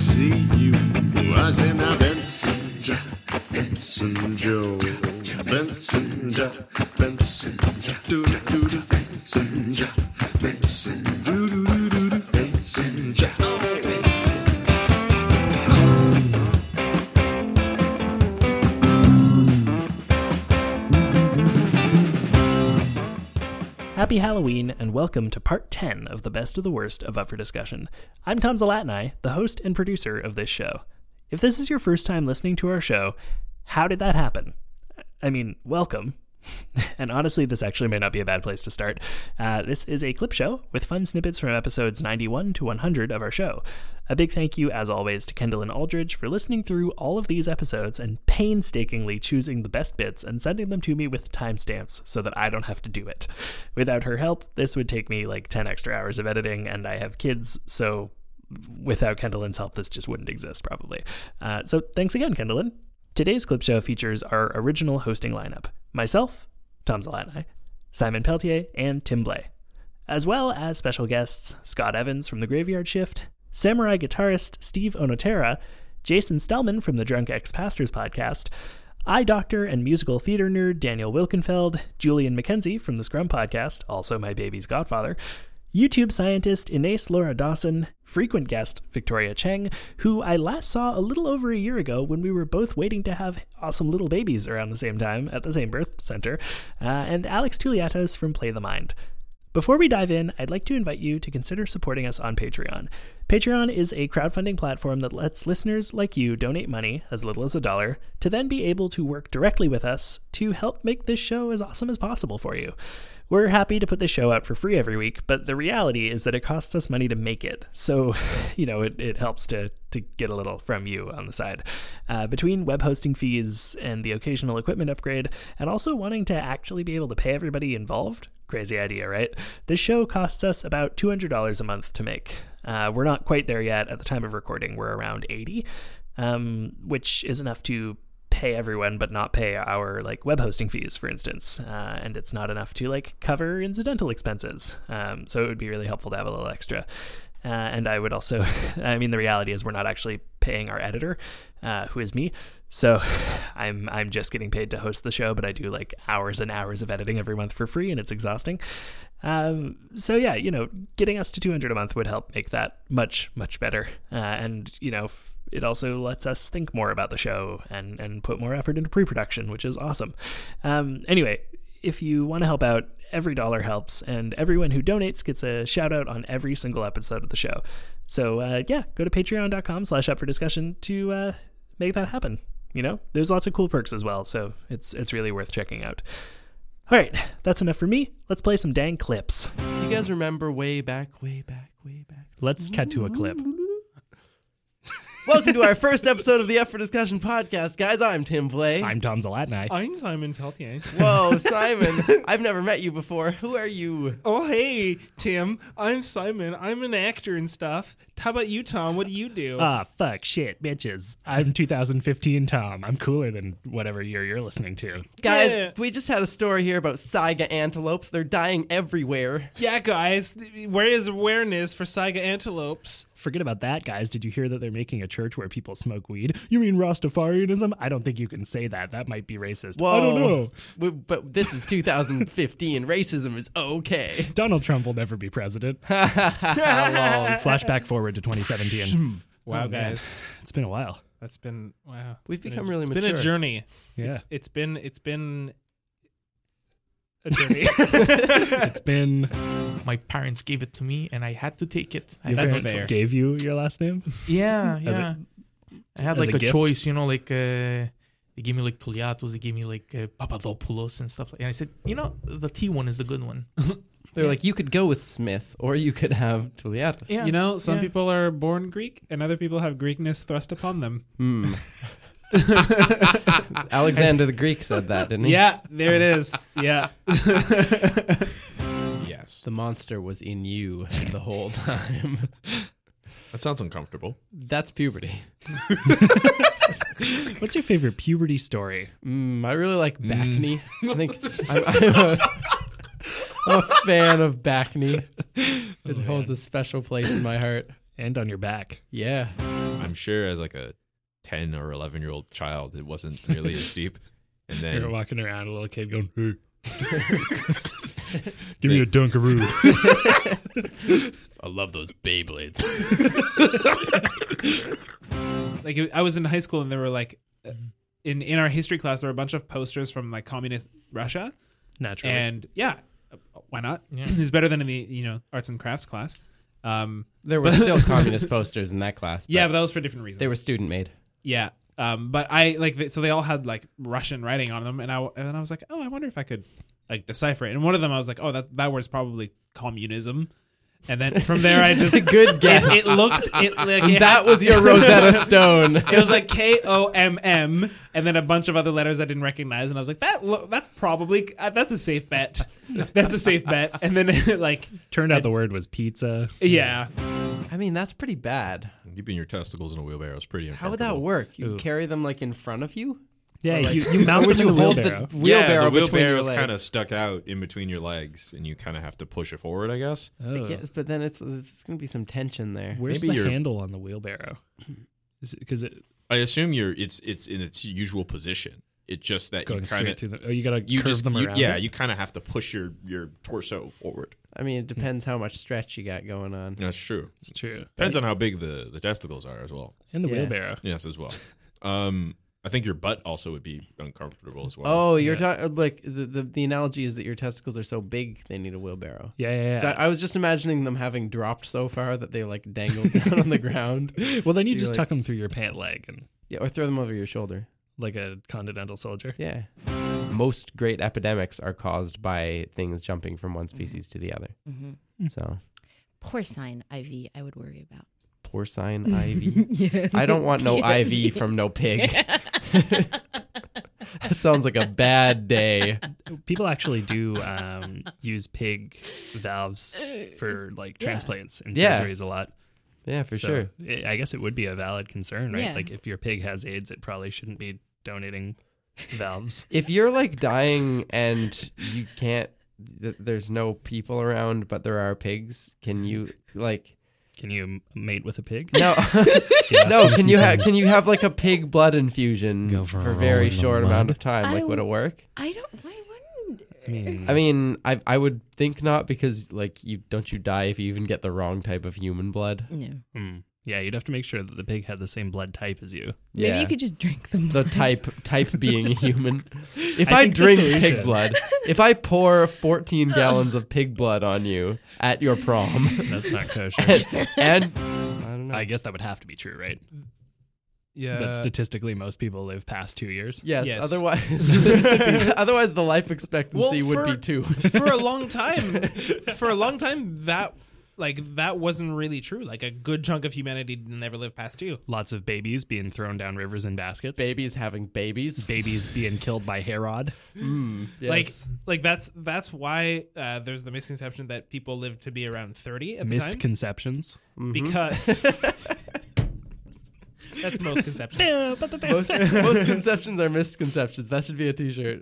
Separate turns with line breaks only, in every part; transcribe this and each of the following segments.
see you. Was in a Benson, Benson Joe, Benson, Benson,
welcome to part 10 of the best of the worst of Up for Discussion. I'm Tom Zalatni, the host and producer of this show. If this is your first time listening to our show, how did that happen? I mean, welcome. and honestly, this actually may not be a bad place to start. Uh, this is a clip show with fun snippets from episodes 91 to 100 of our show. A big thank you, as always, to Kendall and Aldridge for listening through all of these episodes and painstakingly choosing the best bits and sending them to me with timestamps so that I don't have to do it. Without her help, this would take me like 10 extra hours of editing, and I have kids, so without Kendall's help, this just wouldn't exist probably. Uh, so thanks again, Kendall. Today's clip show features our original hosting lineup myself, Tom Zalatni, Simon Peltier, and Tim Blay, as well as special guests Scott Evans from The Graveyard Shift, samurai guitarist Steve Onotera, Jason Stellman from the Drunk Ex Pastors podcast, eye doctor and musical theater nerd Daniel Wilkenfeld, Julian McKenzie from the Scrum podcast, also my baby's godfather, YouTube scientist Inés Laura Dawson, frequent guest Victoria Cheng, who I last saw a little over a year ago when we were both waiting to have awesome little babies around the same time at the same birth center, uh, and Alex Tuliatos from Play the Mind. Before we dive in, I'd like to invite you to consider supporting us on Patreon. Patreon is a crowdfunding platform that lets listeners like you donate money, as little as a dollar, to then be able to work directly with us to help make this show as awesome as possible for you. We're happy to put the show out for free every week, but the reality is that it costs us money to make it. So, you know, it, it helps to, to get a little from you on the side. Uh, between web hosting fees and the occasional equipment upgrade, and also wanting to actually be able to pay everybody involved, crazy idea, right? This show costs us about $200 a month to make. Uh, we're not quite there yet. At the time of recording, we're around 80, um, which is enough to pay everyone but not pay our like web hosting fees for instance. Uh, and it's not enough to like cover incidental expenses. Um, so it would be really helpful to have a little extra. Uh, and i would also i mean the reality is we're not actually paying our editor uh, who is me. So i'm i'm just getting paid to host the show but i do like hours and hours of editing every month for free and it's exhausting. Um, so yeah you know getting us to 200 a month would help make that much much better. Uh, and you know it also lets us think more about the show and, and put more effort into pre production, which is awesome. Um, anyway, if you want to help out, every dollar helps, and everyone who donates gets a shout out on every single episode of the show. So uh, yeah, go to patreon.com slash up for discussion to uh, make that happen. You know, there's lots of cool perks as well, so it's it's really worth checking out. All right, that's enough for me. Let's play some dang clips.
You guys remember way back, way back, way back?
Let's cut to a clip.
Welcome to our first episode of the Up for Discussion podcast, guys. I'm Tim Blay.
I'm Tom Zalatni.
I'm Simon Peltier.
Whoa, Simon! I've never met you before. Who are you?
Oh, hey, Tim. I'm Simon. I'm an actor and stuff. How about you, Tom? What do you do?
Ah, fuck, shit, bitches. I'm 2015 Tom. I'm cooler than whatever year you're listening to.
Guys,
Yeah.
we just had a story here about Saiga antelopes. They're dying everywhere.
yeah, guys. Where is awareness for Saiga antelopes?
Forget about that, guys. Did you hear that they're making a church where people smoke weed? You mean Rastafarianism? I don't think you can say that. That might be racist.
Whoa.
I don't know.
We- but this is 2015. Racism is okay.
Donald Trump will never be president. Flashback forward to 2017.
Wow, oh, guys.
it's been a while.
That's been wow.
We've
It's been
become
a,
really
It's
mature.
been a journey.
Yeah.
It's, it's been it's been a journey.
It's been.
my parents gave it to me and I had to take it. I
Your
That's
had to-
parents
fair.
Gave you your last name?
Yeah, yeah. I had
as
like
a
a,
gift?
choice, you know, like uh, they gave me like Toliatos, they gave me like uh, Papadopoulos and stuff like. And I said, you know, the T one is the good one.
They're like, you could go with Smith, or you could have Tuliatis.
Yeah.
You know, some
Yeah.
people are born Greek, and other people have Greekness thrust upon them.
Hmm. Alexander the Greek said that, didn't he?
Yeah, there it is. Yeah.
Yes.
The monster was in you the whole time.
That sounds uncomfortable.
That's puberty.
What's your favorite puberty story?
Mm, I really like Backney. I think I'm, I'm, a, I'm a fan of Backney. It holds a special place in my heart.
And on your back.
Yeah.
I'm I'm sure as like a 10 or 11 year old child, it wasn't nearly as deep. And then
You're
then
walking around, a little kid going, hey. Give me a Dunkaroo. I love those Beyblades.
like I was in high school and there were like uh, in in our history class there were a bunch of posters from like communist Russia
Naturally.
and yeah why not
Yeah.
it's better than in the you know arts and crafts class um
There were still communist posters in that class.
yeah
but
but that was for different reasons
they were student made.
Yeah um but I like so they all had like Russian writing on them and I and I was like oh I wonder if I could like decipher it and one of them I was like oh that that word's probably communism and then from there I just
Good guess.
it, it looked it like it
that
had-
was your Rosetta Stone.
it was like K O M M, and then a bunch of other letters I didn't recognize, and I was like, "That lo- that's probably uh, that's a safe bet. That's a safe bet." And then it like,
Turned out the word was pizza.
yeah,
I mean, that's pretty bad.
keeping your testicles in a wheelbarrow is pretty
How would that work? You
Ooh.
carry them like in front of you?
Yeah,
like-
you, you mount
Or
them in
you
the wheelbarrow.
the wheelbarrow
yeah, the
between your
wheelbarrow's kind of stuck out in between your legs, and you kind of have to push it forward, I guess.
I
Oh.
guess, but then it's it's gonna be some tension there.
Where's
Maybe
the
you're-
handle on the wheelbarrow? Because it
I assume you're it's it's in its usual position. It's just that
going
you kind
straight
of
through the. Oh, you gotta
you
curve
just
them
you-
around.
yeah you kind of have to push your your torso forward.
I mean, it depends how much stretch you got going on.
That's true.
it's true.
Depends on how big the the testicles are as well.
and the
Yeah.
wheelbarrow.
Yes, as well. Um, I think your butt also would be uncomfortable as well.
Oh, you're
Yeah.
talking like the, the the analogy is that your testicles are so big they need a wheelbarrow.
Yeah, yeah,
'Cause
yeah.
I, I was just imagining them having dropped so far that they like dangled down on the ground.
well, then you
you're
just
like-
tuck them through your pant leg and
Yeah, or throw them over your shoulder.
Like a continental soldier.
Yeah. Most great epidemics are caused by things jumping from one species to the other.
hmm
So,
Porcine IV, I would worry about.
porcine ivy.
yeah.
I don't want no IV from no pig. that sounds like a bad day.
People actually do um, use pig valves for like transplants and
Yeah.
surgeries a lot.
Yeah, for
So,
sure.
I I guess it would be a valid concern, right?
Yeah.
Like if your pig has AIDS, it probably shouldn't be donating valves.
If you're like dying and you can't, th- there's no people around, but there are pigs. Can you like?
Can you mate with a pig?
No,
Yeah,
no. Can you have? Can you have like a pig blood infusion
Go for a
for a
roll
very
in the
short
mud?
amount of time? Like,
I
would it work?
I don't. Why wouldn't?
I mean,
I mean, I I would think not because like you don't you die if you even get the wrong type of human blood.
No.
hmm. Yeah, you'd have to make sure that the pig had the same blood type as you.
Maybe you could just drink them.
the type type being human. If
I
I,
think the
drink
solution-
pig blood, if I pour 14 gallons of pig blood on you at your prom,
That's not kosher.
and, and I don't know.
I guess that would have to be true, right?
yeah.
that statistically most people live past two years.
yes,
Yes.
Otherwise, otherwise the life expectancy
Well,
would be two.
for a long time, for a long time that like that wasn't really true. Like a good chunk of humanity never lived past two.
Lots of babies being thrown down rivers in baskets.
Babies having babies.
Babies being killed by Herod.
Yes.
Like like that's that's why uh, there's the misconception that people live to be around thirty at the time
Misconceptions.
Mhm.
because that's most conceptions.
most, most conceptions are misconceptions. That should be a T-shirt.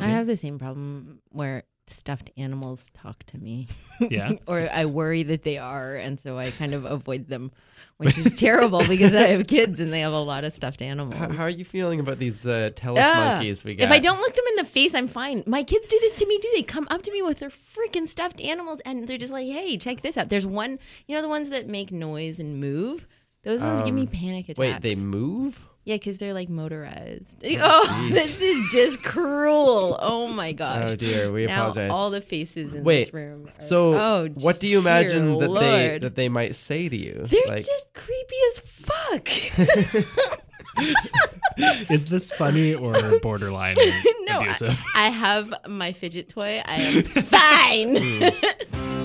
I have the same problem where stuffed animals talk to me.
Yeah.
or I worry that they are, and so I kind of avoid them, which is terrible because I have kids and they have a lot of stuffed animals.
How, how are you feeling about these uh, Tellus
Ah,
monkeys we got?
If I don't look them in the face, I'm fine. My kids do this to me too. They come up to me with their freaking stuffed animals and they're just like, hey, check this out. There's one, you know, the ones that make noise and move? Those ones give me
Um,
panic attacks.
wait, they move?
Yeah, because they're like motorized. Oh, oh this is just cruel. Oh my oh, gosh.
Oh dear, we
now
apologize.
all the faces in
Wait,
this room. Are,
So,
oh,
what do you imagine
dear
that they that they might say to you?
They're
like,
just creepy as fuck.
Is this funny or borderline
no,
abusive?
I have my fidget toy. I am hmm. fine.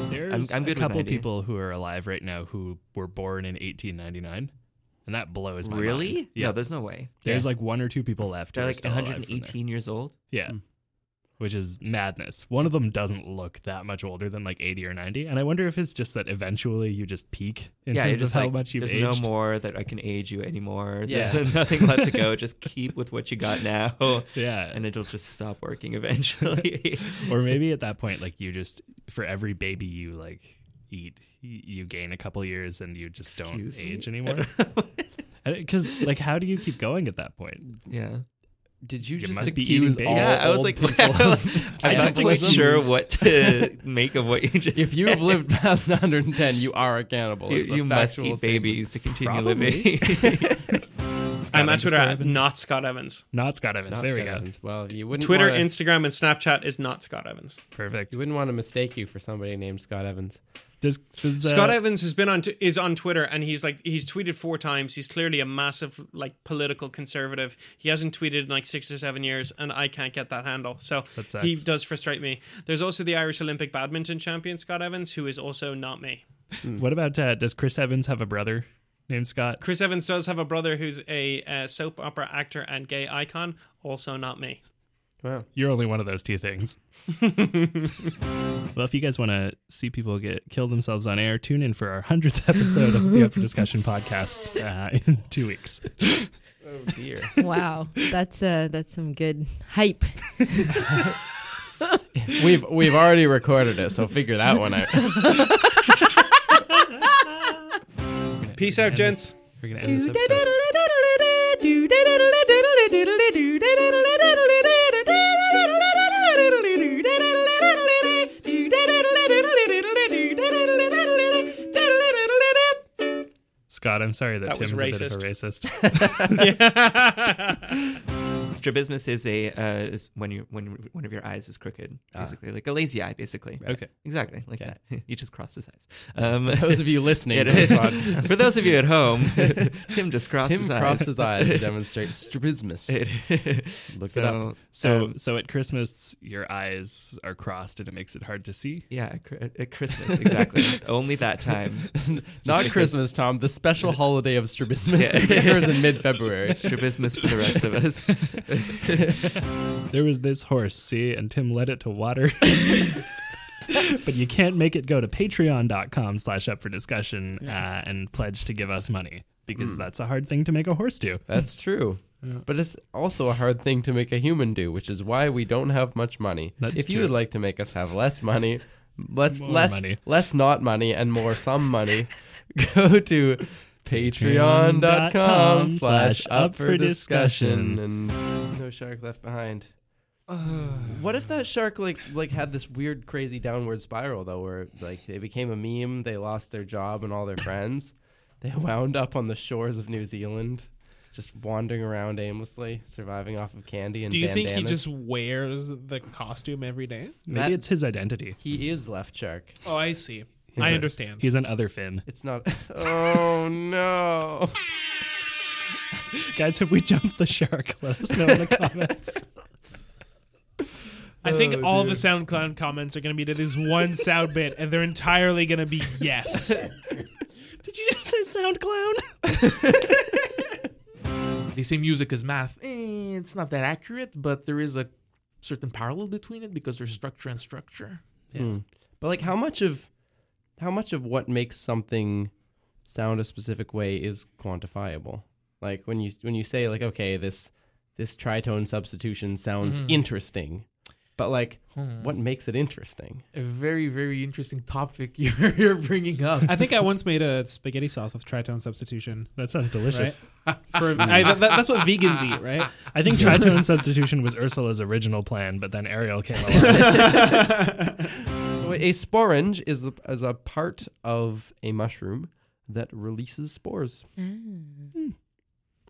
There's
I'm
a
good with
couple
an
people who are alive right now who were born in 1899, and that blows my
really?
mind. Yeah,
No, there's no way.
there's
Yeah.
like one or two people left. who
They're
are
like
still alive from there.
118 years old.
Yeah. Hmm. Which is madness. One of them doesn't look that much older than like 80 or 90. And I wonder if it's just that eventually you just peak in
yeah,
terms
you're just
of how
like,
much you've
there's
aged.
no more that I can age you anymore.
Yeah.
There's nothing left to go. Just keep with what you got now,
Yeah.
and it'll just stop working eventually.
or maybe at that point, like you just, for every baby you like, eat, you gain a couple years and you just
Excuse
don't
me?
age anymore? Because like, how do you keep going at that point?
Yeah.
Did you,
You
just
must be eating
accuse
babies.
all
yeah, I was
old
like,
people of
I'm not quite
cannibalism?
sure what to make of what you just
If you
said.
have lived past 110, you are a cannibal.
you,
It's a
you must
factual
eat
statement.
babies to continue
Probably.
living.
I'm on
Evans,
Twitter
Scott
at
Evans.
not Scott Evans.
Not Scott Evans.
Not
there we
Scott
go.
Evans. Well, you wouldn't
Twitter,
wanna,
Instagram, and Snapchat is not Scott Evans.
Perfect.
you wouldn't want to mistake you for somebody named Scott Evans.
Does, does uh,
Scott Evans has been on t- is on Twitter and he's like he's tweeted four times. He's clearly a massive like political conservative. He hasn't tweeted in like six or seven years, and I can't get that handle. So he does frustrate me. There's also the Irish Olympic badminton champion Scott Evans, who is also not me.
What about uh, does Chris Evans have a brother named Scott?
Chris Evans does have a brother who's a uh, soap opera actor and gay icon, also not me.
Wow.
You're only one of those two things. well, if you guys want to see people get kill themselves on air, tune in for our hundredth episode of the Up for Discussion podcast uh, in two weeks.
Oh dear.
Wow, that's uh, that's some good hype.
we've we've already recorded it, so figure that one out.
Peace out, gents.
We're gonna end this episode. Scott, I'm sorry that,
That
Tim's a bit of a racist.
Strabismus is a uh, is when you when one of your eyes is crooked, basically like a lazy eye, basically.
Okay.
Exactly like
Okay.
that. you just cross his eyes. Um,
Those of you listening,
Yeah,
to this podcast,
for those of you at home, Tim just crossed
Tim
his
crossed
eyes.
his eyes to demonstrate strabismus. Look
so,
it up.
So,
um,
so at Christmas, your eyes are crossed and it makes it hard to see.
yeah, at, at Christmas, exactly. Only that time.
Not Christmas, Tom. The special holiday of strabismus
Yeah.
occurs in mid-February.
Strabismus for the rest of us.
There was this horse, see, and Tim led it to water. but you can't make it go to patreon.com slash up for discussion uh, and pledge to give us money because
Hmm.
that's a hard thing to make a horse do.
That's true. But it's also a hard thing to make a human do, which is why we don't have much money.
That's
if you would like to make us have less money, less
More
less
money.
less not money and more some money, go to patreon.com slash up for discussion and no shark left behind. what if that shark like like had this weird crazy downward spiral though where like they became a meme, they lost their job and all their friends. They wound up on the shores of New Zealand, just wandering around aimlessly, surviving off of candy and
Do you think he
bandanas.
just wears the costume every day?
Maybe
That-
it's his identity.
he is left shark.
Oh, I see.
He's
I
a-
understand.
He's an other fin.
It's not Oh no.
Guys, have we jumped the shark? Let us know in the comments.
I think all the SoundCloud comments are going to be to this one sound bit, and they're entirely going to be yes.
Did you just say sound clown?
They say music is math. Eh, it's not that accurate, but there is a certain parallel between it because there's structure and structure.
Hmm. But like how much of how much of what makes something sound a specific way is quantifiable? Like when you when you say like okay, this this tritone substitution sounds
Mhm.
interesting. But like
Hmm.
what makes it interesting?
A very, very interesting topic you're, you're bringing up.
I think I once made a spaghetti sauce with tritone substitution.
That sounds delicious.
For I, that, that's what vegans eat, right?
I think tritone substitution was Ursula's original plan, but then Ariel came along.
A sporange is the, is a part of a mushroom that releases spores.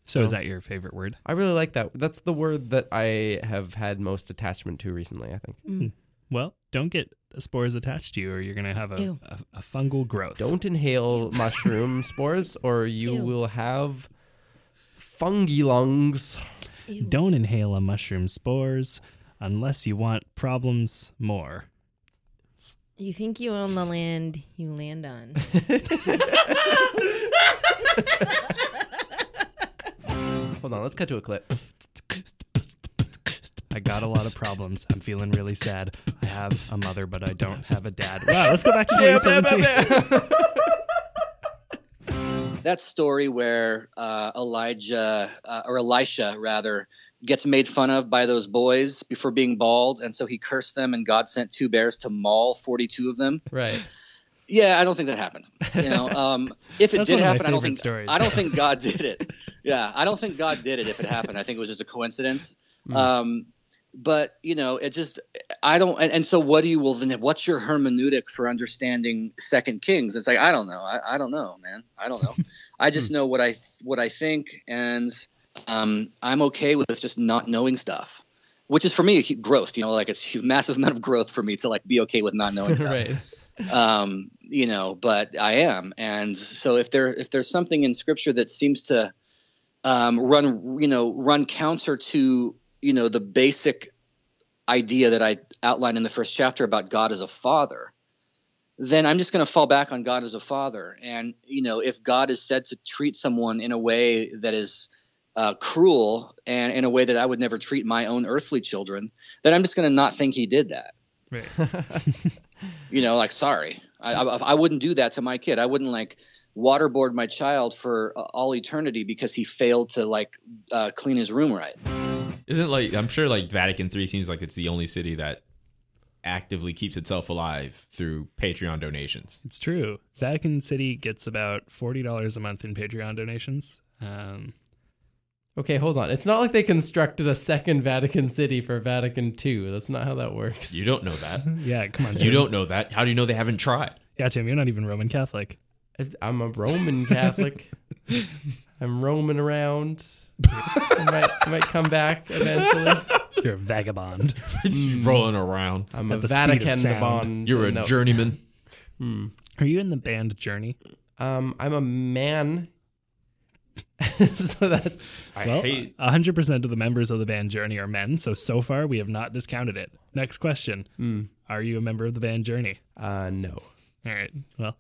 So is that your favorite word?
I really like that. That's the word that I have had most attachment to recently, I think. Hmm.
Well, don't get spores attached to you, or you're going to have a, a, a fungal growth.
Don't inhale mushroom spores or you
Ew.
will have fungi lungs.
Ew.
Don't inhale a mushroom spores unless you want problems more.
You think you own the land you land on.
Hold on, let's cut to a clip.
I got a lot of problems. I'm feeling really sad. I have a mother, but I don't have a dad. Wow, let's go back to 2017.
that story where uh, Elijah uh, or Elisha rather gets made fun of by those boys before being bald, and so he cursed them, and God sent two bears to maul forty-two of them.
Right.
Yeah, I don't think that happened. You know, um, if it did
one of my
happen, I don't think
stories.
I don't think God did it. Yeah, I don't think God did it. If it happened, I think it was just a coincidence.
Hmm.
Um, but you know, it just I don't. And, and so, what do you? Well, then, what's your hermeneutic for understanding Second Kings? It's like I don't know. I, I don't know, man. I don't know. I just know what I what I think, and um, I'm okay with just not knowing stuff. Which is for me a growth, you know, like it's a massive amount of growth for me to like be okay with not knowing stuff
right.
um, you know, but I am, and so if there if there's something in Scripture that seems to um, run, you know, run counter to you know the basic idea that I outlined in the first chapter about God as a father, then I'm just going to fall back on God as a father. And you know, if God is said to treat someone in a way that is uh, cruel and in a way that I would never treat my own earthly children, then I'm just going to not think He did that
Right.
you know like sorry I, I, I wouldn't do that to my kid i wouldn't like waterboard my child for uh, all eternity because he failed to like uh, clean his room right
Isn't like I'm sure like Vatican Three seems like it's the only city that actively keeps itself alive through Patreon donations.
It's true. Vatican City gets about forty dollars a month in Patreon donations. Um,
Okay, hold on. It's not like they constructed a second Vatican City for Vatican II. That's not how that works.
You don't know that.
yeah, come on.
you don't know that. How do you know they haven't tried?
Yeah, Tim, you're not even Roman Catholic.
I'm a Roman Catholic. I'm roaming around. I might, I might come back eventually.
You're a vagabond.
Just rolling around.
I'm
At
a
the speed of
Vatican
sound.
bond.
You're a
no.
journeyman.
Hmm.
Are you in the band Journey?
Um, I'm a man. so that's
I
well,
hate.
hundred percent of the members of the band Journey are men. So so far we have not discounted it. Next question:
Hmm.
Are you a member of the band Journey?
uh no.
All right. Well,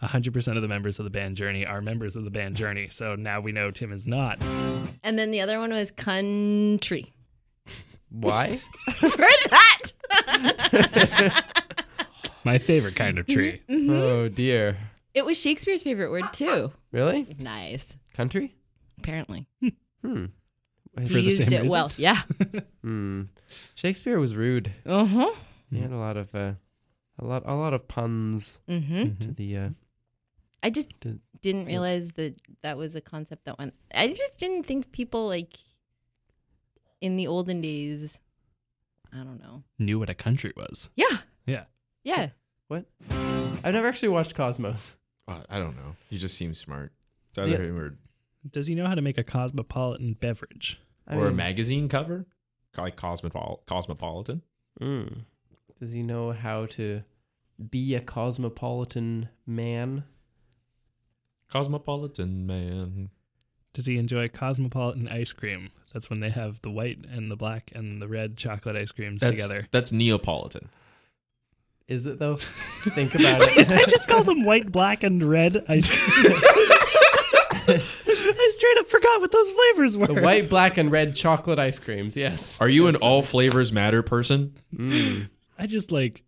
hundred percent of the members of the band Journey are members of the band Journey. So now we know Tim is not.
And then the other one was country.
Why?
For that.
My favorite kind of tree.
oh dear.
it was Shakespeare's favorite word too.
Really?
Nice.
Country?
Apparently.
Hmm.
For
he
the
used
same
it
reason?
well. Yeah.
Hmm. Shakespeare was rude.
Uh-huh.
He had a lot of uh, a lot a lot of puns
Mm-hmm.
to the uh
I just
Did-
didn't realize that that was a concept that went. I just didn't think people like in the olden days. I don't know.
Knew what a country was.
Yeah.
Yeah.
Yeah.
what? I've never actually watched Cosmos.
Uh, I don't know. He just seems smart. It's either
Yeah.
him or,
Does he know how to make a cosmopolitan beverage?
I
or a magazine cover, like Cosmopol- Cosmopolitan.
mm. Does he know how to be a cosmopolitan man?
Cosmopolitan man.
Does he enjoy cosmopolitan ice cream? That's when they have the white and the black and the red chocolate ice creams
That's
together.
that's Neapolitan.
Is it though? Think about it.
I just call them white, black, and red ice cream. I straight up forgot what those flavors were.
the white, black, and red chocolate ice creams. Yes.
Are you an all flavors matter person?
Mm.
I just like,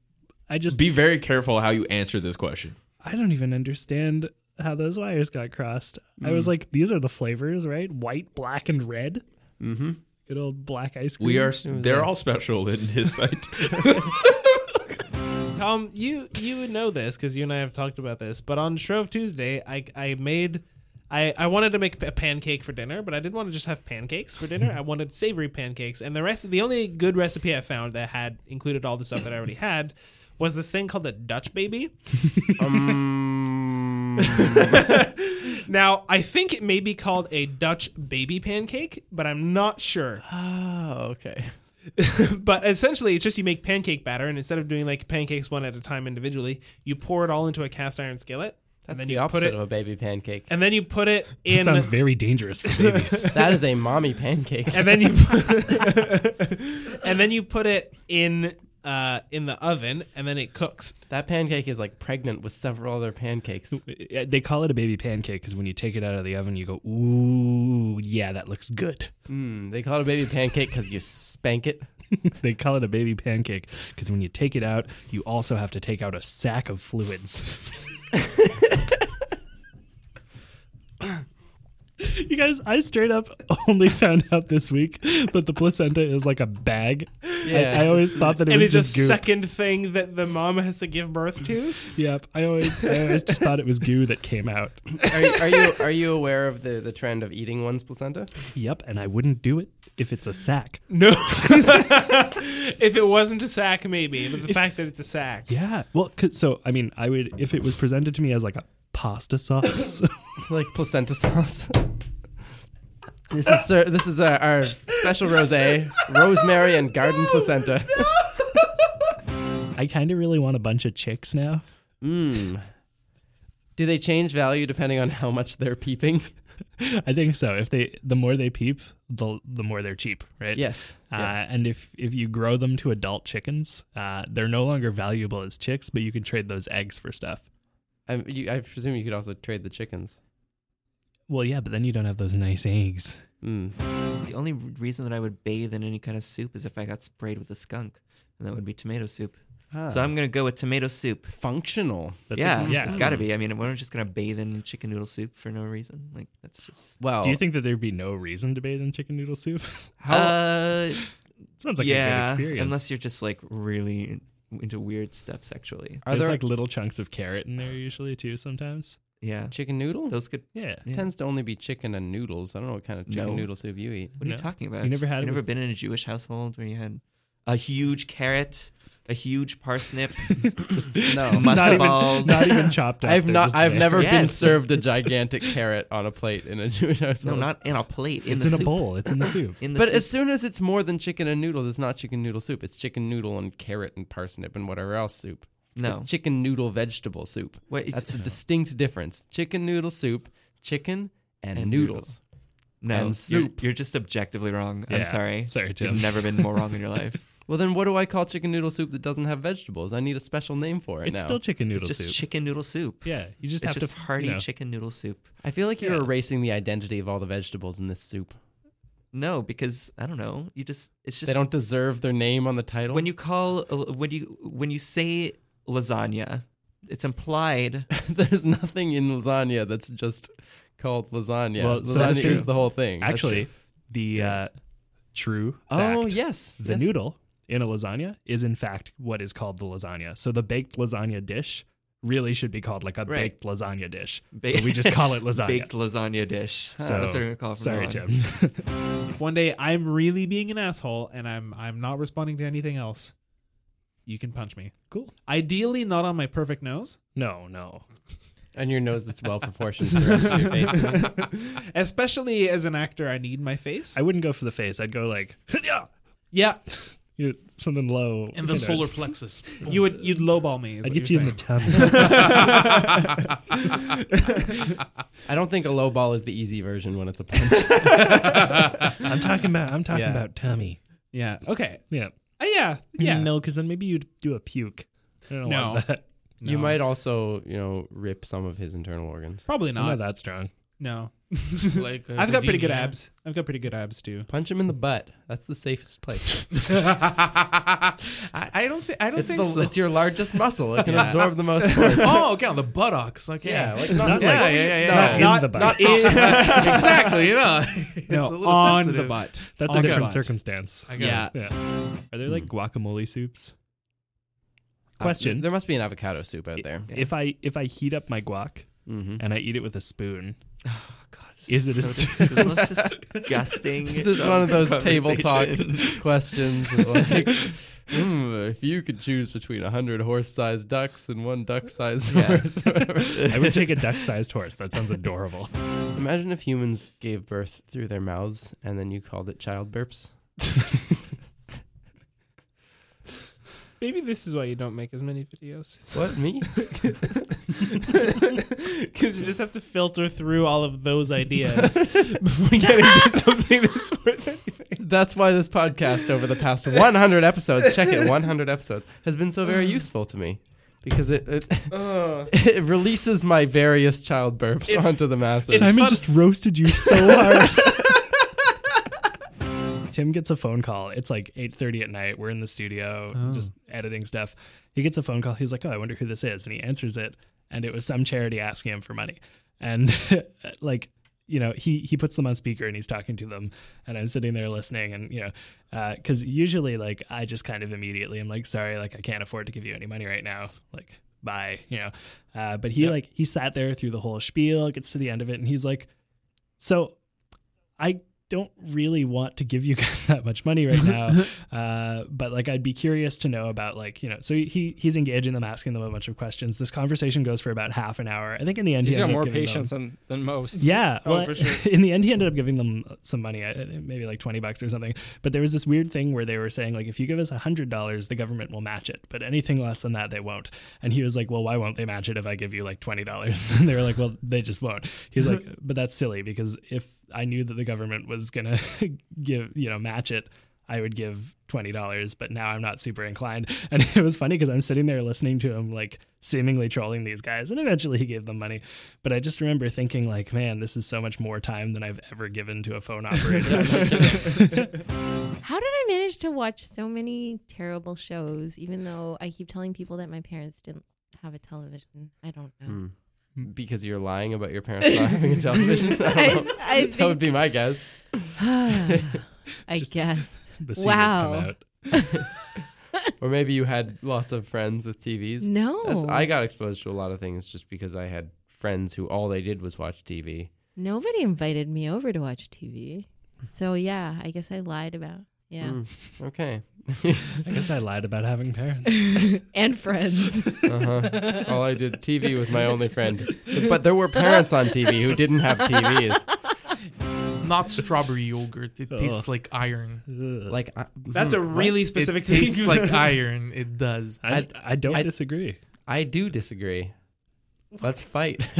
I just,
Be very careful how you answer this question.
I don't even understand how those wires got crossed. I was like, these are the flavors, right? White, black, and red.
Mm-hmm.
Good old black ice cream.
We are. They're
a-
all special in his sight.
Tom, you you would know this because you and I have talked about this. But on Shrove Tuesday, I I made. I, I wanted to make a pancake for dinner, but I didn't want to just have pancakes for dinner. I wanted savory pancakes, and the rest, the only good recipe I found that had included all the stuff that I already had was this thing called the Dutch baby.
Um,
Now, I think it may be called a Dutch baby pancake, but I'm not sure.
oh, okay.
but essentially, it's just you make pancake batter, and instead of doing like pancakes one at a time individually, you pour it all into a cast iron skillet.
That's
and then
the
you
opposite
put it,
of a baby pancake.
and then you put it
That
in.
sounds very dangerous for babies.
that is a mommy pancake.
and then you and then you put it in uh, in the oven, and then it cooks.
that pancake is like pregnant with several other pancakes.
they call it a baby pancake because when you take it out of the oven, you go, "Ooh, yeah, that looks good."
Mm, they call it a baby pancake because you spank it.
they call it a baby pancake because when you take it out, you also have to take out a sack of fluids. You guys, I straight up only found out this week that the placenta is like a bag.
Yeah.
I, I always thought that it
and
was
it's a
just
second thing that the mom has to give birth to.
Yep. I always, I always just thought it was goo that came out.
Are, you- are you are you aware of the, the trend of eating one's placenta?
Yep. And I wouldn't do it if it's a sack.
No. if it wasn't a sack, maybe, but the fact that it's a sack.
Yeah. Well, 'cause- so I mean, I would if it was presented to me as like a pasta sauce.
like placenta sauce. This is sir, this is our, our special rosé, rosemary and garden placenta.
I kind of really want a bunch of chicks now.
Mmm. Do they change value depending on how much they're peeping?
I think so. If they, the more they peep, the the more they're cheap, right?
Yes.
Uh,
Yeah.
And if if you grow them to adult chickens, uh, they're no longer valuable as chicks, but you can trade those eggs for stuff.
I, you, I presume you could also trade the chickens.
Well, yeah, but then you don't have those nice eggs.
Mm.
The only reason that I would bathe in any kind of soup is if I got sprayed with a skunk, and that would be tomato soup. So I'm gonna go with tomato soup.
functional.
That's
yeah,
a- yeah.
it's got to be. I mean, we're not just gonna bathe in chicken noodle soup for no reason. Like that's just.
Well,
Do you think that there'd be no reason to bathe in chicken noodle soup?
uh,
Sounds like a
yeah,
good experience.
unless you're just like really into weird stuff sexually.
are
There's
there
like little chunks of carrot in there usually too. Sometimes.
Yeah,
chicken noodle?
those could.
Yeah.
Yeah.
tends to only be chicken and noodles. I don't know what kind of chicken
No.
noodle soup you eat.
What are
No.
you talking about?
You never had
You
it
never
with-
been in a Jewish household where you had a huge carrot, a huge parsnip,
No,
matzo
not even not even chopped up.
I've not. I've
there.
never been served a gigantic carrot on a plate in a Jewish
no, not in a plate. In
It's
the
in a bowl. It's in the soup.
In the
But
soup.
as soon as it's more than chicken and noodles, it's not chicken noodle soup. It's chicken noodle and carrot and parsnip and whatever else soup.
no,
It's chicken noodle vegetable soup.
Wait, it's-
That's a distinct difference. Chicken noodle soup, chicken and,
And
noodles.
no,
and
you're-
soup.
You're, just objectively wrong.
Yeah.
I'm sorry.
Sorry, Tim.
You've never been more wrong in your life.
Well, then what do I call chicken noodle soup that doesn't have vegetables? I need a special name for it
It's
now.
still chicken noodle
It's just
soup.
chicken noodle soup.
yeah, you just
It's
have
just
to
hearty
you know,
chicken noodle soup.
I feel like you're
Yeah.
erasing the identity of all the vegetables in this soup.
No, because I don't know. You just it's just
They don't deserve their name on the title.
when you call uh, when you when you say lasagna, it's implied.
There's nothing in lasagna that's just called lasagna.
Well, so that's
lasagna
true.
is the whole thing.
Actually,
true.
the uh, true
oh yes,
the
yes.
noodle in a lasagna is in fact what is called the lasagna. So the baked lasagna dish really should be called like a
Right.
baked lasagna dish.
Ba-
But we just call it lasagna.
Baked lasagna dish.
So,
that's what I'm gonna call it from
sorry,
now on.
Tim.
If one day I'm really being an asshole and I'm I'm not responding to anything else, you can punch me.
cool.
Ideally, not on my perfect nose,
No, no.
and your nose that's well proportioned to the rest of your face.
especially as an actor. I need my face.
I wouldn't go for the face. I'd go like yeah,
yeah,
you know, something low
In the
you know.
solar plexus.
you would you'd lowball me.
I'd get you
you're
in the
saying.
tummy.
I don't think a low ball is the easy version when it's a punch.
I'm talking about. I'm talking
Yeah.
about tummy.
Yeah. Okay.
Yeah.
Uh, yeah. Yeah.
No, because then maybe you'd do a puke. I don't
No.
want that.
You might also, you know, rip some of his internal organs.
Probably
I'm
not.
not that strong.
No.
like uh,
I've got pretty good
Houdini.
abs. I've got pretty good abs too.
Punch him in the butt. That's the safest place.
I, I don't think I don't
It's,
think
the,
so.
it's your largest muscle. It can
Yeah.
absorb the most force.
oh, okay, on the buttocks. Okay.
Yeah, like
Not
not,
yeah,
like-
yeah, yeah, yeah.
Not
yeah.
in the butt.
Not in,
exactly. You know, it's
no,
a little
on
sensitive.
the butt.
That's
On
a different
butt.
circumstance.
I got
Yeah.
it.
Yeah. Are there like guacamole soups? Question.
There must be an avocado soup out there.
If I if I heat up my guac
Mm-hmm.
and I eat it with a spoon,
God, this
Is it a
so
s-
dis- disgusting?
This is one of those table talk questions. like, hmm, if you could choose between a hundred horse-sized ducks and one duck-sized
Yeah.
horse.
I would take a duck-sized horse. That sounds adorable.
Imagine if humans gave birth through their mouths and then you called it child burps.
Maybe this is why you don't make as many videos.
What me?
Because you just have to filter through all of those ideas before getting to something that's worth anything.
That's why this podcast over the past 100 episodes, check it, 100 episodes, has been so very uh. useful to me because it it, uh. it releases my various child burps onto the masses.
Simon
fun-
just roasted you so hard. Tim gets a phone call. It's like 8:30 at night. We're in the studio oh. just editing stuff. He gets a phone call. He's like, "Oh, I wonder who this is." And he answers it, and it was some charity asking him for money. And like you know, he he puts them on speaker and he's talking to them, and I'm sitting there listening, and you know, because usually like I just kind of immediately I'm like, sorry, like I can't afford to give you any money right now, like bye, you know. Uh, but he like he sat there through the whole spiel, gets to the end of it, and he's like, so I don't really want to give you guys that much money right now, uh, but like I'd be curious to know about like you know. So he he's engaging them, asking them a bunch of questions. This conversation goes for about half an hour. I think in the end
He's
he
got more patience
them-
than, than most.
yeah,
Oh,
well,
for sure.
in the end, he ended up giving them some money, maybe like twenty bucks or something. But there was this weird thing where they were saying like, if you give us a hundred dollars, the government will match it, but anything less than that, they won't. And he was like, well, why won't they match it if I give you like twenty dollars? And they were like, well, they just won't. He's like, but that's silly because if I knew that the government was gonna give, you know, match it. I would give twenty dollars, but now I'm not super inclined. And it was funny because I'm sitting there listening to him like seemingly trolling these guys, and eventually he gave them money. But I just remember thinking like, man, this is so much more time than I've ever given to a phone operator.
How did I manage to watch so many terrible shows, even though I keep telling people that my parents didn't have a television? I don't know.
Hmm. Because you're lying about your parents not having a television. I
I-
know.
I
that would be my guess.
I guess.
the secrets
wow.
come out.
or maybe you had lots of friends with TVs.
No.
That's, I got exposed to a lot of things just because I had friends who all they did was watch TV.
Nobody invited me over to watch TV. So yeah, I guess I lied about. Yeah.
Mm, okay.
I guess I lied about having parents.
and friends.
uh-huh. All I did TV was my only friend. But there were parents on TV who didn't have TVs.
Not strawberry yogurt. It tastes
Ugh.
like iron.
Like I,
That's a
what?
really
It
specific thing.
tastes like iron. It does.
I, I don't
I-
disagree.
I do disagree. Let's fight.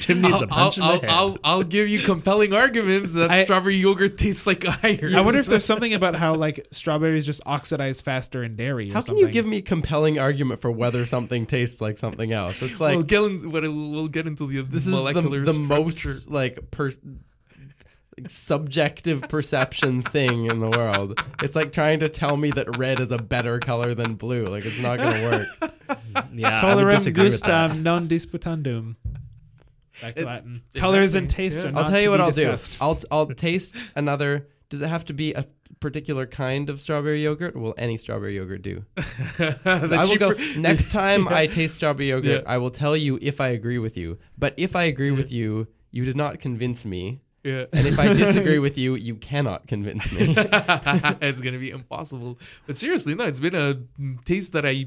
Tim needs a
I'll, I'll,
in the
I'll,
head.
I'll, I'll give you compelling arguments that
I-
strawberry yogurt tastes like iron.
I wonder if there's something about how like strawberries just oxidize faster in dairy. Or
How can
something.
you give me compelling argument for whether something tastes like something else? It's like
we'll get in, we'll, we'll get into the
this is the,
molecular
the
structure.
most like per, like, subjective perception thing in the world. It's like trying to tell me that red is a better color than blue. Like it's not gonna work.
yeah, I would
Colorem
disagree
gustam non disputandum. Back to
It-
Latin.
exactly.
Colors and taste
Yeah.
are
I'll tell you
to
what I'll
discussed.
do. I'll I'll taste another. Does it have to be a particular kind of strawberry yogurt? Will any strawberry yogurt do?
The
I will go next time I taste strawberry yogurt.
Yeah.
I will tell you if I agree with you. But if I agree with you, you did not convince me.
Yeah.
And if I disagree with you, you cannot convince me.
it's gonna be impossible. But seriously, no, it's been a taste that I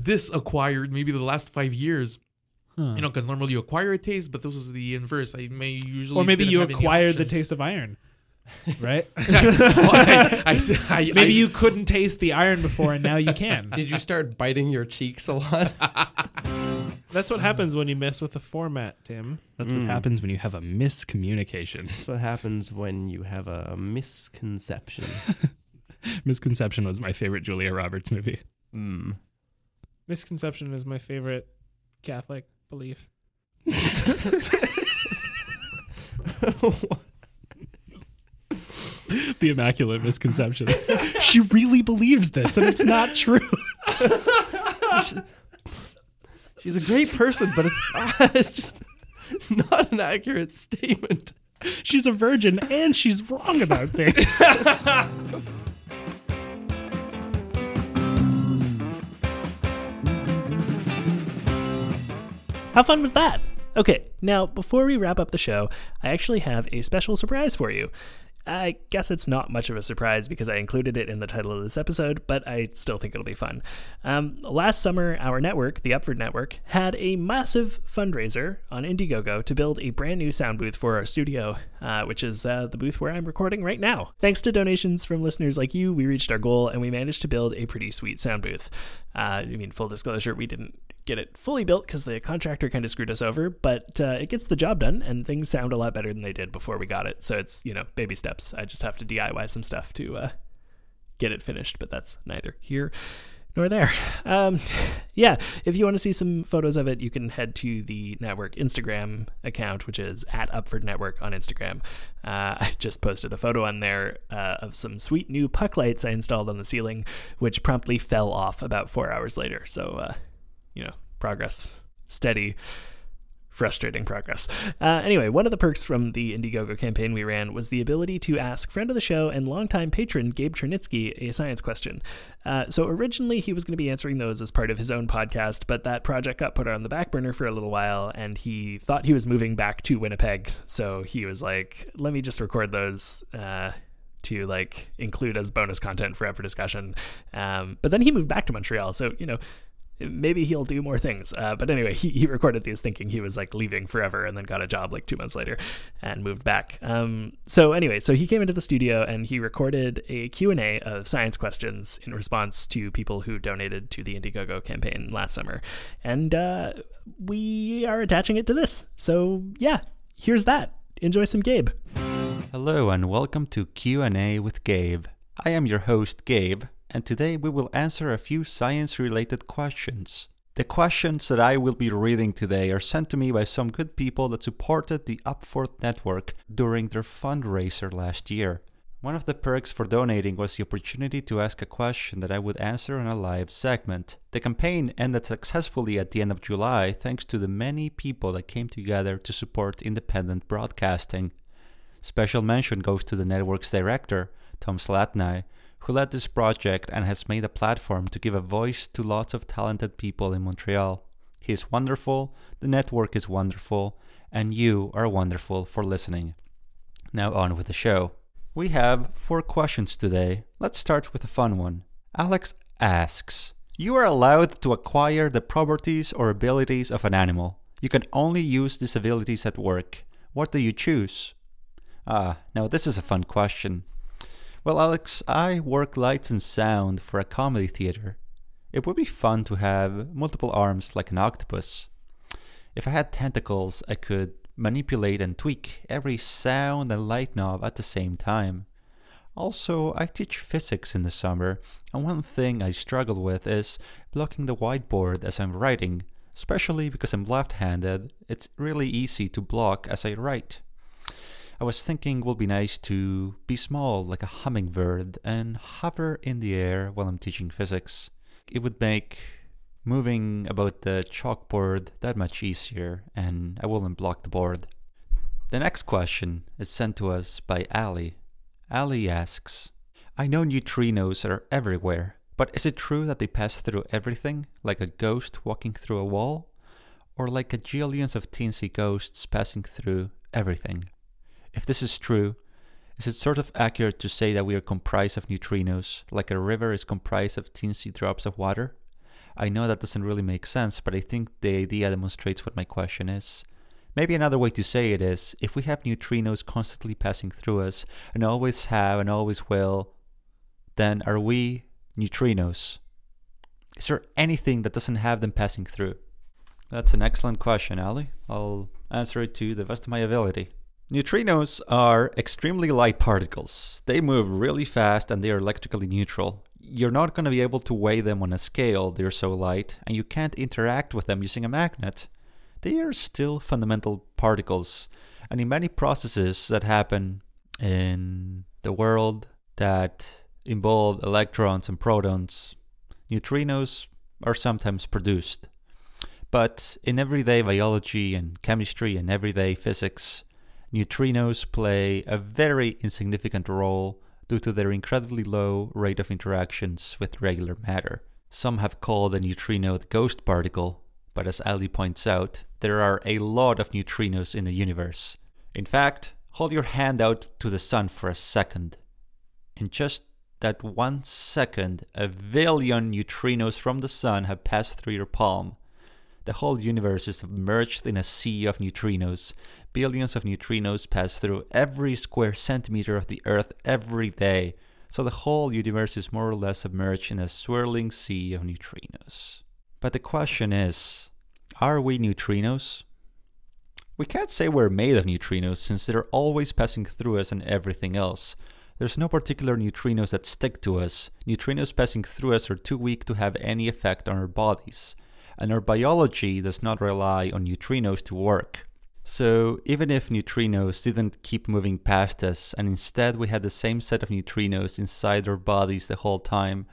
disacquired maybe the last five years. You know, because normally you acquire a taste, but this is the inverse. I may usually
Or maybe you acquired the taste of iron. Right?
Well, I- I s- I-
maybe
I-
you couldn't taste the iron before and now you can.
Did you start biting your cheeks a lot?
That's what happens when you mess with the format, Tim.
That's what happens when you have a miscommunication.
That's what happens when you have a misconception.
Misconception was my favorite Julia Roberts movie.
Mm.
Misconception is my favorite Catholic belief.
The Immaculate Misconception. she really believes this, and it's not true.
She's a great person, but it's it's just not an accurate statement.
She's a virgin, and she's wrong about things. How fun was that? Okay, now before we wrap up the show, I actually have a special surprise for you. I guess it's not much of a surprise because I included it in the title of this episode, but I still think it'll be fun. Um, last summer, our network, the Upford Network, had a massive fundraiser on Indiegogo to build a brand new sound booth for our studio, uh, which is uh, the booth where I'm recording right now. Thanks to donations from listeners like you, we reached our goal and we managed to build a pretty sweet sound booth. Uh, I mean, full disclosure, we didn't get it fully built because the contractor kind of screwed us over, but uh, it gets the job done and things sound a lot better than they did before we got it. So it's, you know, baby steps. I just have to DIY some stuff to uh, get it finished, but that's neither here nor there. Um, yeah, if you want to see some photos of it, you can head to the network Instagram account, which is at Upford Network on Instagram. Uh, I just posted a photo on there uh, of some sweet new puck lights I installed on the ceiling, which promptly fell off about four hours later. So, uh, you know, progress steady frustrating progress. Uh, anyway, one of the perks from the Indiegogo campaign we ran was the ability to ask friend of the show and longtime patron Gabe Chernitsky a science question. Uh, so originally he was going to be answering those as part of his own podcast, but that project got put on the back burner for a little while, and he thought he was moving back to Winnipeg, so he was like, "Let me just record those." Uh, to like include as bonus content for Ever Discussion. Um, but then he moved back to Montreal, so you know maybe he'll do more things. Uh, but anyway, he, he recorded these thinking he was like leaving forever and then got a job like two months later and moved back. Um, so anyway, so he came into the studio and he recorded a Q&A of science questions in response to people who donated to the Indiegogo campaign last summer. And uh, we are attaching it to this. So yeah, here's that. Enjoy some Gabe.
Hello and welcome to Q&A with Gabe. I am your host Gabe and today we will answer a few science related questions. The questions that I will be reading today are sent to me by some good people that supported the Upford network during their fundraiser last year. One of the perks for donating was the opportunity to ask a question that I would answer in a live segment. The campaign ended successfully at the end of July thanks to the many people that came together to support independent broadcasting. Special mention goes to the network's director, Tom Zalatni, who led this project and has made a platform to give a voice to lots of talented people in Montreal. He is wonderful, the network is wonderful, and you are wonderful for listening. Now on with the show. We have four questions today. Let's start with a fun one. Alex asks You are allowed to acquire the properties or abilities of an animal. You can only use these abilities at work. What do you choose? Ah, now this is a fun question. Well, Alex, I work lights and sound for a comedy theater. It would be fun to have multiple arms like an octopus. If I had tentacles, I could manipulate and tweak every sound and light knob at the same time. Also, I teach physics in the summer, and one thing I struggle with is blocking the whiteboard as I'm writing, especially because I'm left handed. It's really easy to block as I write. I was thinking it would be nice to be small like a hummingbird and hover in the air while I'm teaching physics. It would make moving about the chalkboard that much easier and I wouldn't block the board. The next question is sent to us by Ali. Ali asks, I know neutrinos are everywhere, but is it true that they pass through everything, like a ghost walking through a wall? Or like a jillions of teensy ghosts passing through everything? If this is true, is it sort of accurate to say that we are comprised of neutrinos, like a river is comprised of teensy drops of water? I know that doesn't really make sense, but I think the idea demonstrates what my question is. Maybe another way to say it is if we have neutrinos constantly passing through us, and always have and always will, then are we neutrinos? Is there anything that doesn't have them passing through? That's an excellent question, Ali. I'll answer it to the best of my ability. Neutrinos are extremely light particles. They move really fast and they are electrically neutral. You're not going to be able to weigh them on a scale, they're so light, and you can't interact with them using a magnet. They are still fundamental particles, and in many processes that happen in the world that involve electrons and protons, neutrinos are sometimes produced. But in everyday biology and chemistry and everyday physics, neutrinos play a very insignificant role due to their incredibly low rate of interactions with regular matter. Some have called a neutrino the ghost particle, but as Ali points out, there are a lot of neutrinos in the universe. In fact, hold your hand out to the sun for a second. In just that one second, a billion neutrinos from the sun have passed through your palm. The whole universe is submerged in a sea of neutrinos. Billions of neutrinos pass through every square centimeter of the Earth every day. So the whole universe is more or less submerged in a swirling sea of neutrinos. But the question is are we neutrinos? We can't say we're made of neutrinos since they're always passing through us and everything else. There's no particular neutrinos that stick to us. Neutrinos passing through us are too weak to have any effect on our bodies and our biology does not rely on neutrinos to work. So, even if neutrinos didn't keep moving past us and instead we had the same set of neutrinos inside our bodies the whole time,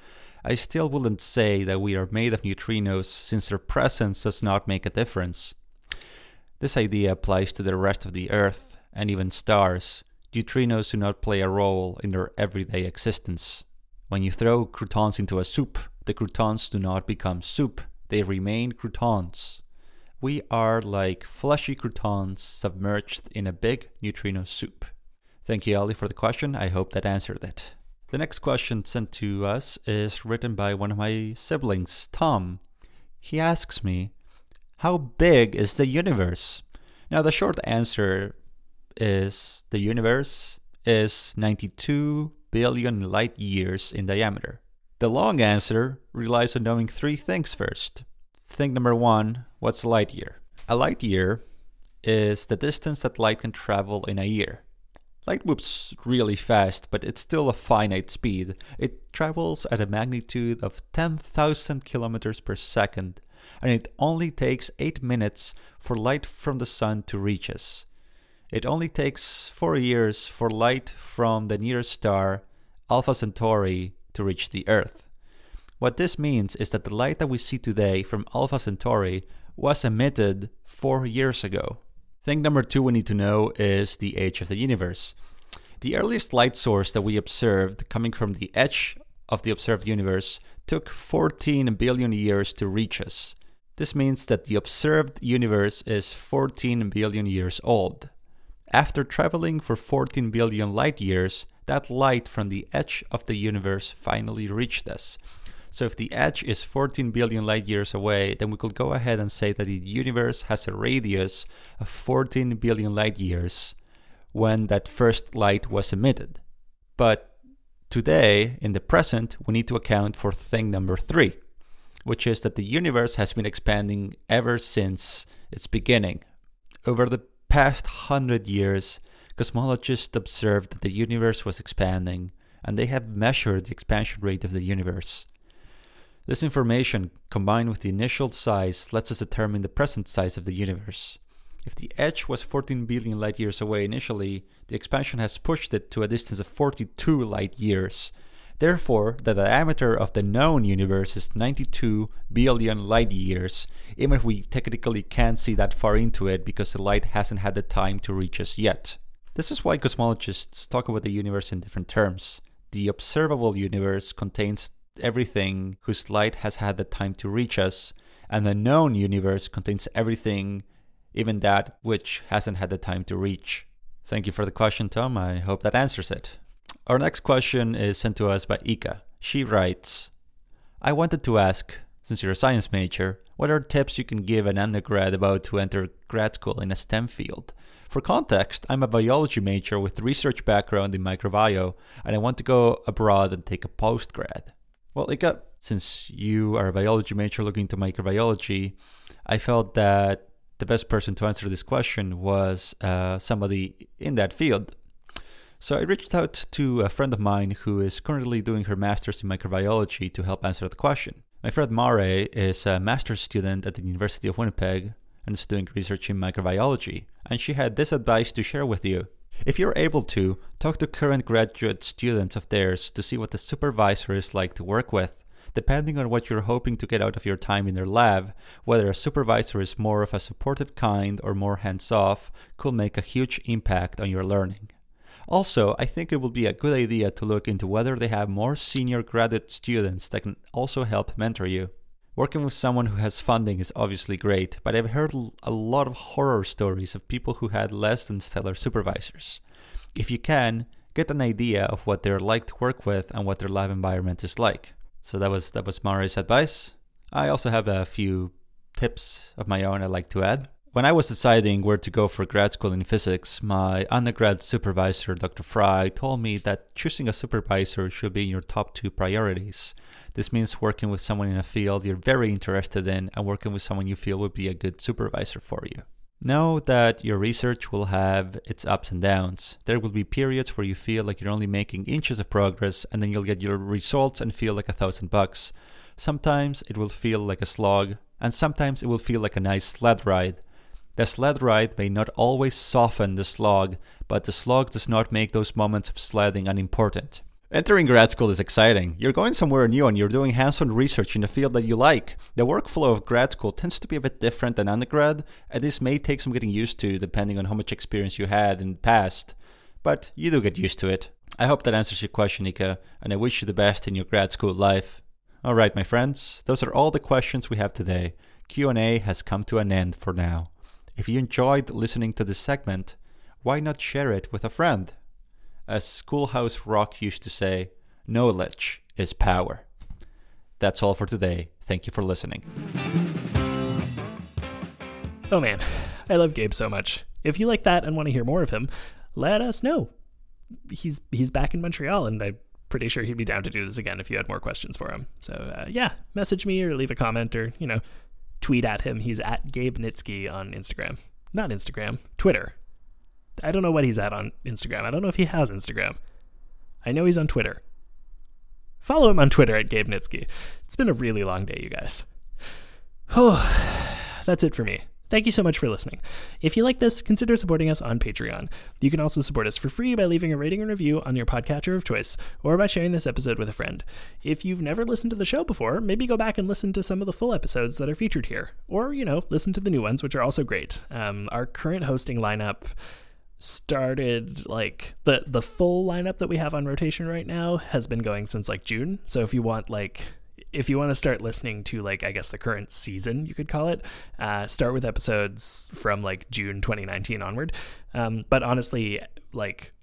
I still wouldn't say that we are made of neutrinos since their presence does not make a difference. This idea applies to the rest of the Earth and even stars. Neutrinos do not play a role in their everyday existence. When you throw croutons into a soup, the croutons do not become soup, they remain croutons. We are like fleshy croutons submerged in a big neutrino soup. Thank you, Ali, for the question. I hope that answered it. The next question sent to us is written by one of my siblings, Tom. He asks me, How big is the universe? Now, the short answer is the universe is 92 billion light years in diameter. The long answer relies on knowing three things first. Thing number one what's a light year? A light year is the distance that light can travel in a year. Light moves really fast, but it's still a finite speed. It travels at a magnitude of 10,000 kilometers per second, and it only takes 8 minutes for light from the sun to reach us. It only takes 4 years for light from the nearest star, Alpha Centauri, to reach the Earth. What this means is that the light that we see today from Alpha Centauri was emitted 4 years ago. Thing number two we need to know is the age of the universe. The earliest light source that we observed coming from the edge of the observed universe took 14 billion years to reach us. This means that the observed universe is 14 billion years old. After traveling for 14 billion light years, that light from the edge of the universe finally reached us. So if the edge is 14 billion light years away, then we could go ahead and say that the universe has a radius of 14 billion light years when that first light was emitted. But today, in the present, we need to account for thing number three, which is that the universe has been expanding ever since its beginning. Over the past hundred years, cosmologists observed that the universe was expanding, and they have measured the expansion rate of the universe. This information, combined with the initial size, lets us determine the present size of the universe. If the edge was 14 billion light years away initially, the expansion has pushed it to a distance of 42 light years. Therefore, the diameter of the known universe is 92 billion light years, even if we technically can't see that far into it because the light hasn't had the time to reach us yet. This is why cosmologists talk about the universe in different terms. The observable universe contains everything whose light has had the time to reach us, and the known universe contains everything, even that which hasn't had the time to reach. Thank you for the question, Tom. I hope that answers it. Our next question is sent to us by Ika. She writes I wanted to ask, since you're a science major, what are tips you can give an undergrad about to enter grad school in a STEM field? For context, I'm a biology major with research background in microbiome, and I want to go abroad and take a postgrad. Well, Ika, since you are a biology major looking to microbiology, I felt that the best person to answer this question was uh, somebody in that field. So I reached out to a friend of mine who is currently doing her master's in microbiology to help answer the question. My friend Mare is a master's student at the University of Winnipeg and is doing research in microbiology, and she had this advice to share with you. If you're able to, talk to current graduate students of theirs to see what the supervisor is like to work with. Depending on what you're hoping to get out of your time in their lab, whether a supervisor is more of a supportive kind or more hands off could make a huge impact on your learning. Also, I think it would be a good idea to look into whether they have more senior graduate students that can also help mentor you. Working with someone who has funding is obviously great, but I've heard a lot of horror stories of people who had less than stellar supervisors. If you can, get an idea of what they're like to work with and what their lab environment is like. So that was that was Mari's advice. I also have a few tips of my own I'd like to add. When I was deciding where to go for grad school in physics, my undergrad supervisor, Dr. Fry, told me that choosing a supervisor should be in your top two priorities. This means working with someone in a field you're very interested in and working with someone you feel would be a good supervisor for you. Know that your research will have its ups and downs. There will be periods where you feel like you're only making inches of progress and then you'll get your results and feel like a thousand bucks. Sometimes it will feel like a slog, and sometimes it will feel like a nice sled ride. The sled ride may not always soften the slog, but the slog does not make those moments of sledding unimportant. Entering grad school is exciting. You're going somewhere new and you're doing hands on research in a field that you like. The workflow of grad school tends to be a bit different than undergrad, and this may take some getting used to depending on how much experience you had in the past. But you do get used to it. I hope that answers your question, Ika, and I wish you the best in your grad school life. All right, my friends, those are all the questions we have today. Q&A has come to an end for now. If you enjoyed listening to this segment, why not share it with a friend? As Schoolhouse Rock used to say, knowledge is power. That's all for today. Thank you for listening.
Oh man, I love Gabe so much. If you like that and want to hear more of him, let us know. He's he's back in Montreal, and I'm pretty sure he'd be down to do this again if you had more questions for him. So uh, yeah, message me or leave a comment or you know tweet at him. He's at Gabe Nitsky on Instagram, not Instagram, Twitter. I don't know what he's at on Instagram. I don't know if he has Instagram. I know he's on Twitter. Follow him on Twitter at Gabe Nitsky. It's been a really long day, you guys. Oh, that's it for me. Thank you so much for listening. If you like this, consider supporting us on Patreon. You can also support us for free by leaving a rating and review on your podcatcher of choice, or by sharing this episode with a friend. If you've never listened to the show before, maybe go back and listen to some of the full episodes that are featured here, or, you know, listen to the new ones, which are also great. Um, our current hosting lineup started like the the full lineup that we have on rotation right now has been going since like June. So if you want like if you want to start listening to like I guess the current season, you could call it, uh, start with episodes from like June 2019 onward. Um, but honestly, like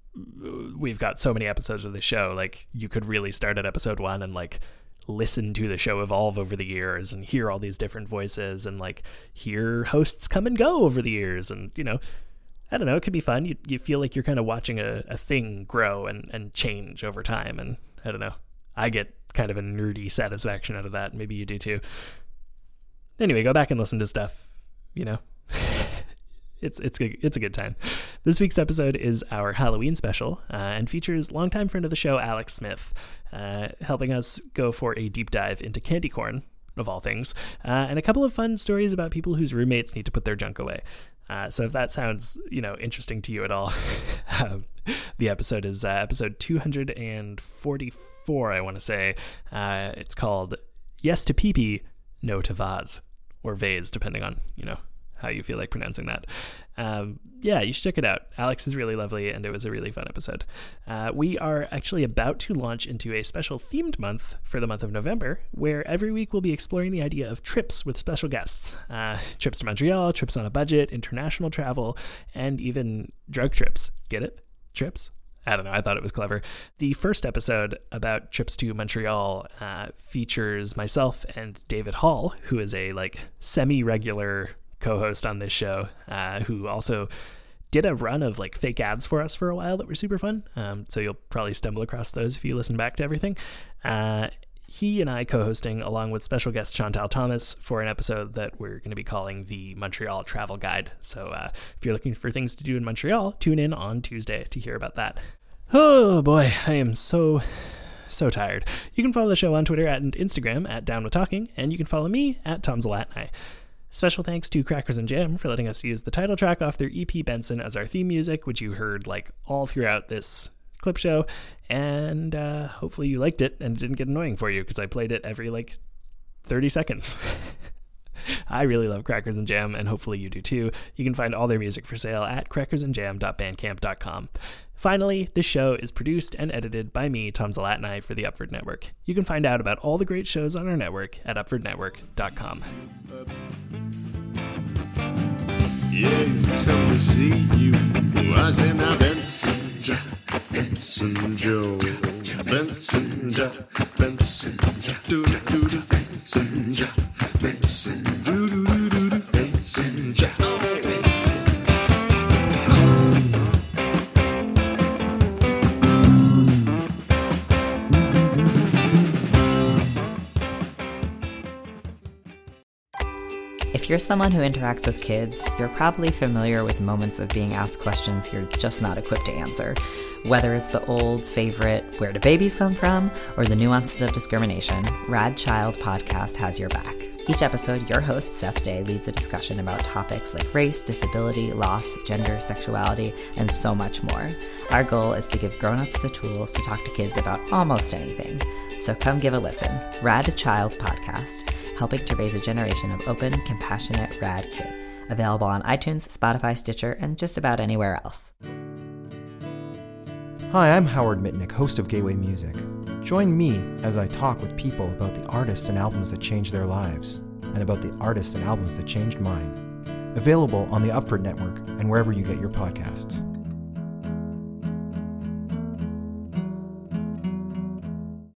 we've got so many episodes of the show, like you could really start at episode one and like listen to the show evolve over the years and hear all these different voices and like hear hosts come and go over the years and you know I don't know, it could be fun. You you feel like you're kind of watching a, a thing grow and, and change over time and I don't know. I get kind of a nerdy satisfaction out of that. Maybe you do too. Anyway, go back and listen to stuff, you know. it's it's good, it's a good time. This week's episode is our Halloween special uh, and features longtime friend of the show Alex Smith, uh, helping us go for a deep dive into candy corn of all things, uh, and a couple of fun stories about people whose roommates need to put their junk away. Uh, so if that sounds you know interesting to you at all, um, the episode is uh, episode 244. I want to say uh, it's called "Yes to Pee Pee, No to Vase" or Vase, depending on you know how you feel like pronouncing that. Um, yeah, you should check it out. Alex is really lovely, and it was a really fun episode. Uh, we are actually about to launch into a special themed month for the month of November, where every week we'll be exploring the idea of trips with special guests uh, trips to Montreal, trips on a budget, international travel, and even drug trips. Get it? Trips? I don't know. I thought it was clever. The first episode about trips to Montreal uh, features myself and David Hall, who is a like semi-regular co-host on this show, uh, who also did a run of like fake ads for us for a while that were super fun. Um, so you'll probably stumble across those if you listen back to everything. Uh, he and I co-hosting along with special guest Chantal Thomas for an episode that we're going to be calling the Montreal Travel Guide. So uh, if you're looking for things to do in Montreal, tune in on Tuesday to hear about that. Oh boy, I am so so tired. You can follow the show on Twitter and Instagram at Down with Talking, and you can follow me at Tom Zalatni. Special thanks to Crackers and Jam for letting us use the title track off their EP Benson as our theme music, which you heard like all throughout this clip show. And uh, hopefully you liked it and it didn't get annoying for you because I played it every like 30 seconds. I really love Crackers and Jam, and hopefully you do too. You can find all their music for sale at crackersandjam.bandcamp.com. Finally, this show is produced and edited by me, Tom Zalatni, for the Upford Network. You can find out about all the great shows on our network at upfordnetwork.com.
He's come to see you. I said, now Benson, Benson Joe, Benson,
someone who interacts with kids, you're probably familiar with moments of being asked questions you're just not equipped to answer. Whether it's the old favorite, where do babies come from, or the nuances of discrimination, Rad Child Podcast has your back. Each episode, your host, Seth Day, leads a discussion about topics like race, disability, loss, gender, sexuality, and so much more. Our goal is to give grown-ups the tools to talk to kids about almost anything. So come give a listen. Rad Child Podcast, helping to raise a generation of open, compassionate, rad kids. Available on iTunes, Spotify, Stitcher, and just about anywhere else.
Hi, I'm Howard Mitnick, host of Gateway Music. Join me as I talk with people about the artists and albums that changed their lives, and about the artists and albums that changed mine. Available on the Upford Network and wherever you get your podcasts.